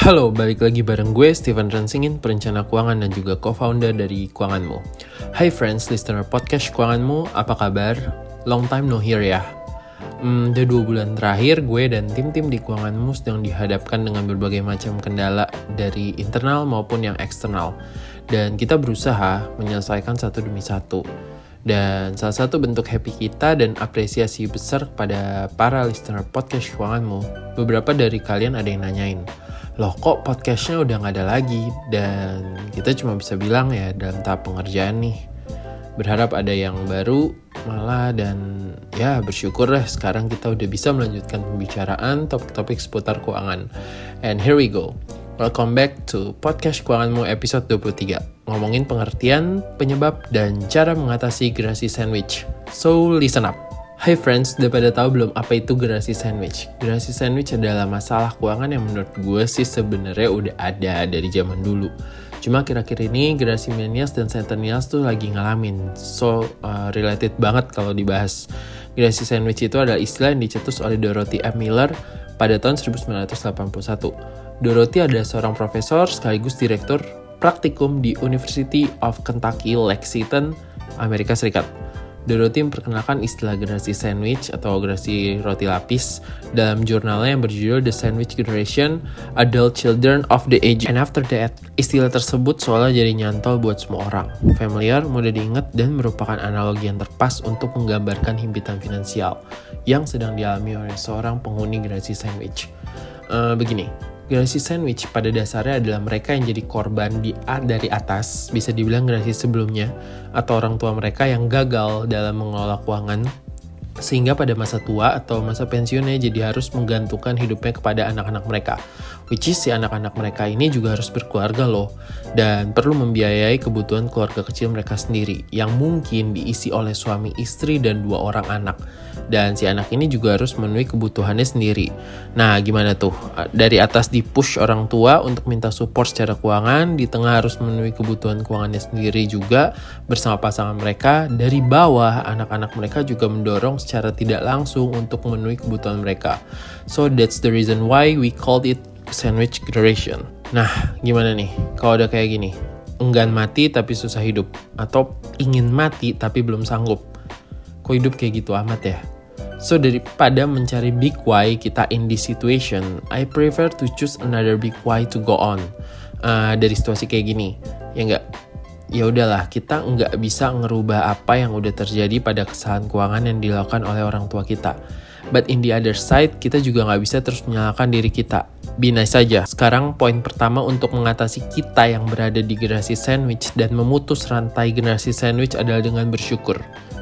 Halo, balik lagi bareng gue Steven Ransingin, perencana keuangan dan juga co-founder dari Keuanganmu. Hai friends, listener podcast Keuanganmu, apa kabar? Long time no hear ya. Hmm, udah dua bulan terakhir, gue dan tim-tim di Keuanganmu sedang dihadapkan dengan berbagai macam kendala dari internal maupun yang eksternal. Dan kita berusaha menyelesaikan satu demi satu. Dan salah satu bentuk happy kita dan apresiasi besar kepada para listener podcast keuanganmu, beberapa dari kalian ada yang nanyain, loh kok podcastnya udah nggak ada lagi? Dan kita cuma bisa bilang ya dalam tahap pengerjaan nih. Berharap ada yang baru malah dan ya bersyukur lah sekarang kita udah bisa melanjutkan pembicaraan topik-topik seputar keuangan. And here we go. Welcome back to Podcast Keuanganmu episode 23 Ngomongin pengertian, penyebab, dan cara mengatasi gerasi sandwich. So, listen up. Hai friends, udah pada tahu belum apa itu gerasi sandwich? Gerasi sandwich adalah masalah keuangan yang menurut gue sih sebenarnya udah ada dari zaman dulu. Cuma kira-kira ini generasi millennials dan centennials tuh lagi ngalamin. So, uh, related banget kalau dibahas. Gerasi sandwich itu adalah istilah yang dicetus oleh Dorothy M. Miller pada tahun 1981 Dorothy adalah seorang profesor sekaligus direktur praktikum di University of Kentucky Lexington, Amerika Serikat. Dorothy memperkenalkan istilah generasi sandwich atau generasi roti lapis dalam jurnalnya yang berjudul The Sandwich Generation, Adult Children of the Age. And after that, istilah tersebut seolah jadi nyantol buat semua orang. Familiar, mudah diingat, dan merupakan analogi yang terpas untuk menggambarkan himpitan finansial yang sedang dialami oleh seorang penghuni generasi sandwich. Uh, begini, generasi sandwich pada dasarnya adalah mereka yang jadi korban di dari atas, bisa dibilang generasi sebelumnya, atau orang tua mereka yang gagal dalam mengelola keuangan, sehingga pada masa tua atau masa pensiunnya jadi harus menggantungkan hidupnya kepada anak-anak mereka. Which is si anak-anak mereka ini juga harus berkeluarga loh, dan perlu membiayai kebutuhan keluarga kecil mereka sendiri, yang mungkin diisi oleh suami istri dan dua orang anak dan si anak ini juga harus memenuhi kebutuhannya sendiri. Nah, gimana tuh? Dari atas di push orang tua untuk minta support secara keuangan, di tengah harus memenuhi kebutuhan keuangannya sendiri juga bersama pasangan mereka. Dari bawah, anak-anak mereka juga mendorong secara tidak langsung untuk memenuhi kebutuhan mereka. So that's the reason why we called it sandwich generation. Nah, gimana nih? Kalau udah kayak gini, enggan mati tapi susah hidup, atau ingin mati tapi belum sanggup. Kok hidup kayak gitu amat ya? So daripada mencari big why kita in this situation, I prefer to choose another big why to go on. Uh, dari situasi kayak gini, ya enggak? Ya udahlah, kita nggak bisa ngerubah apa yang udah terjadi pada kesalahan keuangan yang dilakukan oleh orang tua kita. But in the other side, kita juga nggak bisa terus menyalahkan diri kita. Be nice saja. Sekarang poin pertama untuk mengatasi kita yang berada di generasi sandwich dan memutus rantai generasi sandwich adalah dengan bersyukur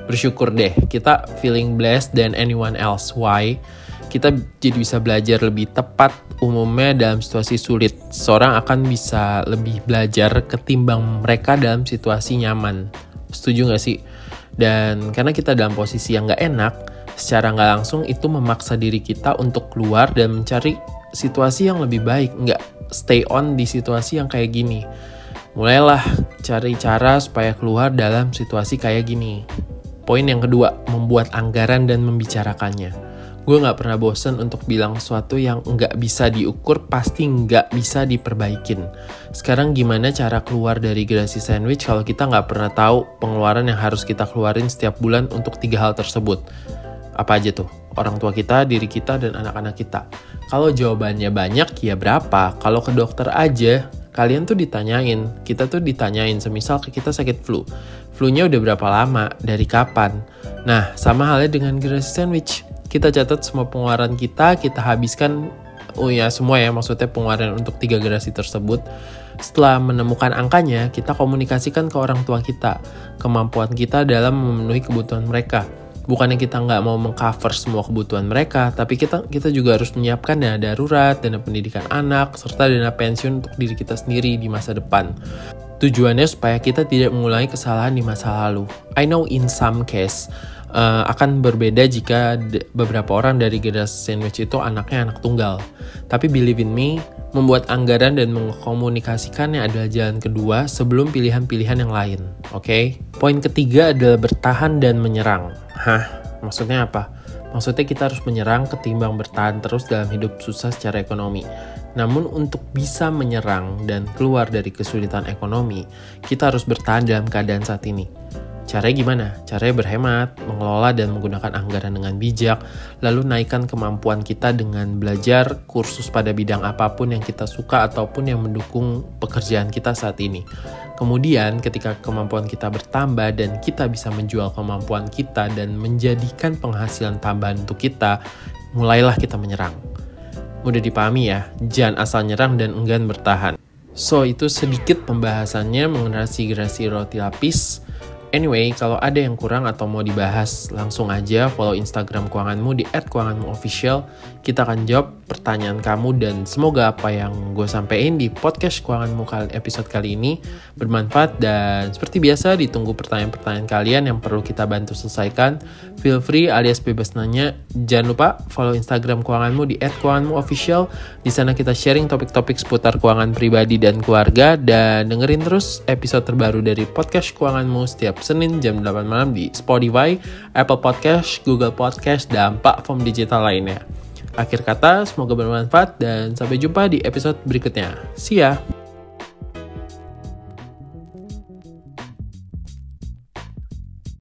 bersyukur deh kita feeling blessed than anyone else. Why? Kita jadi bisa belajar lebih tepat umumnya dalam situasi sulit. Seorang akan bisa lebih belajar ketimbang mereka dalam situasi nyaman. Setuju gak sih? Dan karena kita dalam posisi yang gak enak, secara nggak langsung itu memaksa diri kita untuk keluar dan mencari situasi yang lebih baik. Nggak stay on di situasi yang kayak gini. Mulailah cari cara supaya keluar dalam situasi kayak gini. Poin yang kedua, membuat anggaran dan membicarakannya. Gue gak pernah bosen untuk bilang sesuatu yang nggak bisa diukur, pasti nggak bisa diperbaikin. Sekarang gimana cara keluar dari generasi sandwich kalau kita nggak pernah tahu pengeluaran yang harus kita keluarin setiap bulan untuk tiga hal tersebut? Apa aja tuh? Orang tua kita, diri kita, dan anak-anak kita. Kalau jawabannya banyak, ya berapa? Kalau ke dokter aja, kalian tuh ditanyain, kita tuh ditanyain, semisal kita sakit flu flu-nya udah berapa lama, dari kapan. Nah, sama halnya dengan generasi sandwich. Kita catat semua pengeluaran kita, kita habiskan, oh ya semua ya, maksudnya pengeluaran untuk tiga generasi tersebut. Setelah menemukan angkanya, kita komunikasikan ke orang tua kita, kemampuan kita dalam memenuhi kebutuhan mereka. Bukannya kita nggak mau mengcover semua kebutuhan mereka, tapi kita kita juga harus menyiapkan dana darurat, dana pendidikan anak, serta dana pensiun untuk diri kita sendiri di masa depan. Tujuannya supaya kita tidak mengulangi kesalahan di masa lalu. I know in some case uh, akan berbeda jika beberapa orang dari generasi sandwich itu anaknya anak tunggal. Tapi believe in me, membuat anggaran dan mengkomunikasikannya adalah jalan kedua sebelum pilihan-pilihan yang lain. Oke? Okay? Poin ketiga adalah bertahan dan menyerang. Hah? Maksudnya apa? Maksudnya kita harus menyerang ketimbang bertahan terus dalam hidup susah secara ekonomi. Namun untuk bisa menyerang dan keluar dari kesulitan ekonomi, kita harus bertahan dalam keadaan saat ini. Caranya gimana? Caranya berhemat, mengelola dan menggunakan anggaran dengan bijak, lalu naikkan kemampuan kita dengan belajar kursus pada bidang apa pun yang kita suka ataupun yang mendukung pekerjaan kita saat ini. Kemudian ketika kemampuan kita bertambah dan kita bisa menjual kemampuan kita dan menjadikan penghasilan tambahan untuk kita, mulailah kita menyerang. Mudah dipahami ya, jangan asal nyerang dan enggan bertahan. So, itu sedikit pembahasannya mengenai gerasi roti lapis Anyway, kalau ada yang kurang atau mau dibahas, langsung aja follow Instagram keuanganmu di @keuanganmuofficial. Kita akan jawab pertanyaan kamu dan semoga apa yang gue sampein di podcast keuanganmu kali episode kali ini bermanfaat dan seperti biasa ditunggu pertanyaan-pertanyaan kalian yang perlu kita bantu selesaikan. Feel free alias bebas nanya. Jangan lupa follow Instagram keuanganmu di @keuanganmuofficial. Di sana kita sharing topik-topik seputar keuangan pribadi dan keluarga dan dengerin terus episode terbaru dari podcast keuanganmu setiap Senin jam 8 malam di Spotify, Apple Podcast, Google Podcast, dan platform digital lainnya. Akhir kata, semoga bermanfaat dan sampai jumpa di episode berikutnya. See ya!